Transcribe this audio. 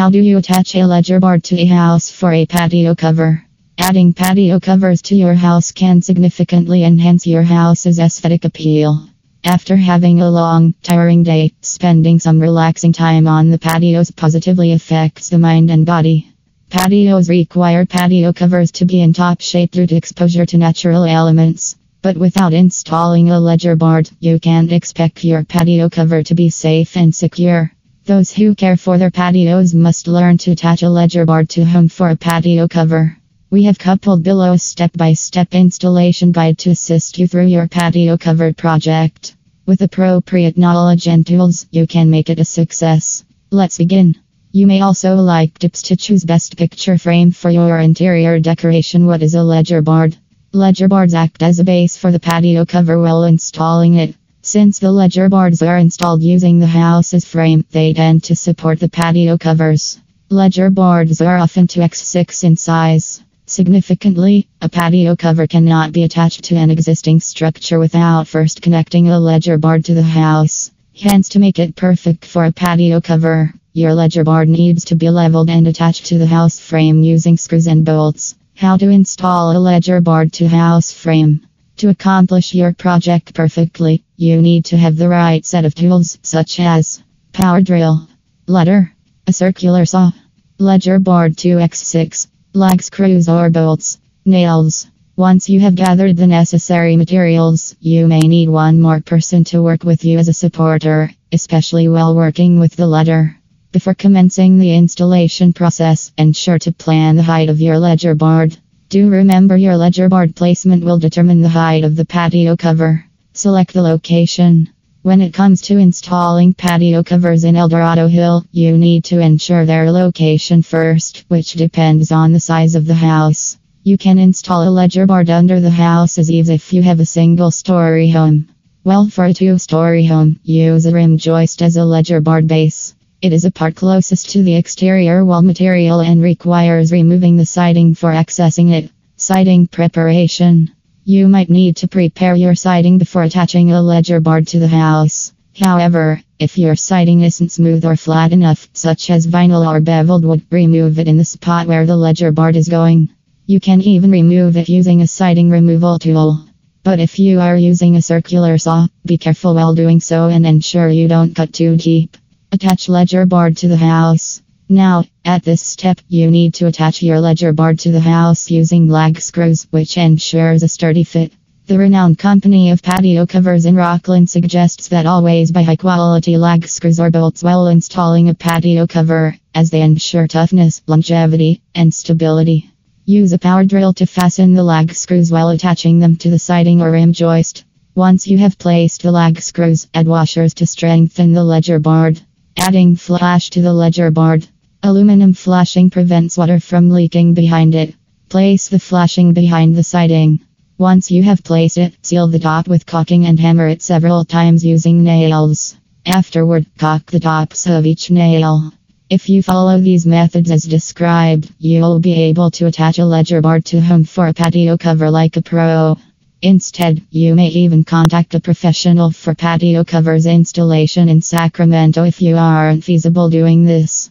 How do you attach a ledger board to a house for a patio cover? Adding patio covers to your house can significantly enhance your house's aesthetic appeal. After having a long, tiring day, spending some relaxing time on the patios positively affects the mind and body. Patios require patio covers to be in top shape due to exposure to natural elements. But without installing a ledger board, you can't expect your patio cover to be safe and secure. Those who care for their patios must learn to attach a ledger board to home for a patio cover. We have coupled below a step by step installation guide to assist you through your patio cover project. With appropriate knowledge and tools, you can make it a success. Let's begin. You may also like tips to choose best picture frame for your interior decoration. What is a ledger board? Ledger boards act as a base for the patio cover while installing it. Since the ledger boards are installed using the house's frame, they tend to support the patio covers. Ledger boards are often 2x6 in size. Significantly, a patio cover cannot be attached to an existing structure without first connecting a ledger board to the house. Hence, to make it perfect for a patio cover, your ledger board needs to be leveled and attached to the house frame using screws and bolts. How to install a ledger board to house frame. To accomplish your project perfectly, you need to have the right set of tools, such as power drill, ladder, a circular saw, ledger board 2x6, lag screws or bolts, nails. Once you have gathered the necessary materials, you may need one more person to work with you as a supporter, especially while working with the ladder. Before commencing the installation process, ensure to plan the height of your ledger board. Do remember your ledger board placement will determine the height of the patio cover. Select the location. When it comes to installing patio covers in Eldorado Hill, you need to ensure their location first, which depends on the size of the house. You can install a ledger board under the house as eaves if you have a single story home. Well, for a two story home, use a rim joist as a ledger board base. It is a part closest to the exterior wall material and requires removing the siding for accessing it. Siding preparation. You might need to prepare your siding before attaching a ledger board to the house. However, if your siding isn't smooth or flat enough, such as vinyl or beveled wood, remove it in the spot where the ledger board is going. You can even remove it using a siding removal tool. But if you are using a circular saw, be careful while doing so and ensure you don't cut too deep. Attach ledger board to the house. Now, at this step, you need to attach your ledger board to the house using lag screws, which ensures a sturdy fit. The renowned company of patio covers in Rocklin suggests that always buy high quality lag screws or bolts while installing a patio cover, as they ensure toughness, longevity, and stability. Use a power drill to fasten the lag screws while attaching them to the siding or rim joist. Once you have placed the lag screws, add washers to strengthen the ledger board. Adding flash to the ledger board. Aluminum flashing prevents water from leaking behind it. Place the flashing behind the siding. Once you have placed it, seal the top with caulking and hammer it several times using nails. Afterward, caulk the tops of each nail. If you follow these methods as described, you'll be able to attach a ledger board to home for a patio cover like a pro. Instead, you may even contact a professional for patio covers installation in Sacramento if you aren't feasible doing this.